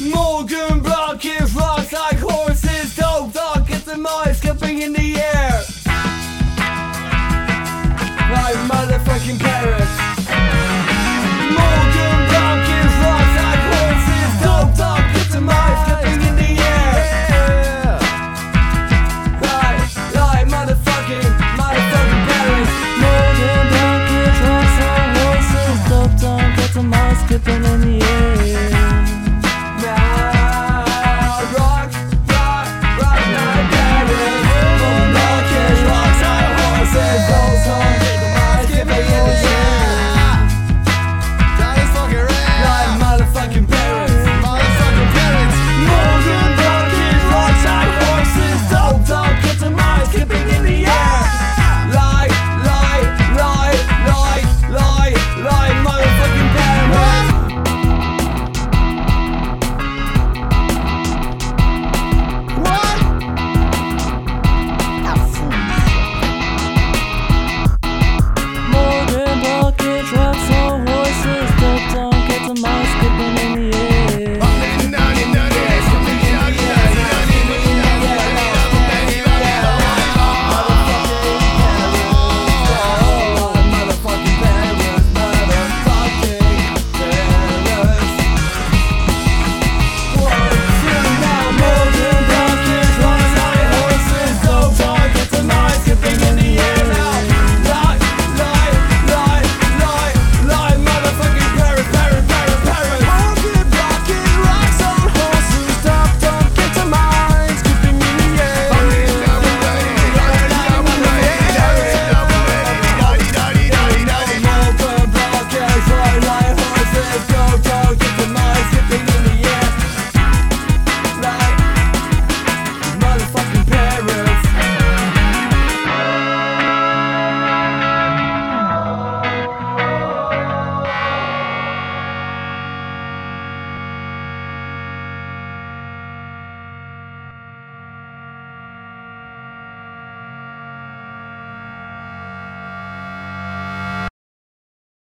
Morgan blocking rocks like horses. Dog dog gets the mice skipping in the air. Like motherfucking parrots. Morgan rocks like horses. Dog dog gets the mice skipping in the air. Like like motherfucking motherfucking. Morgan like horses. The mice skipping in the air.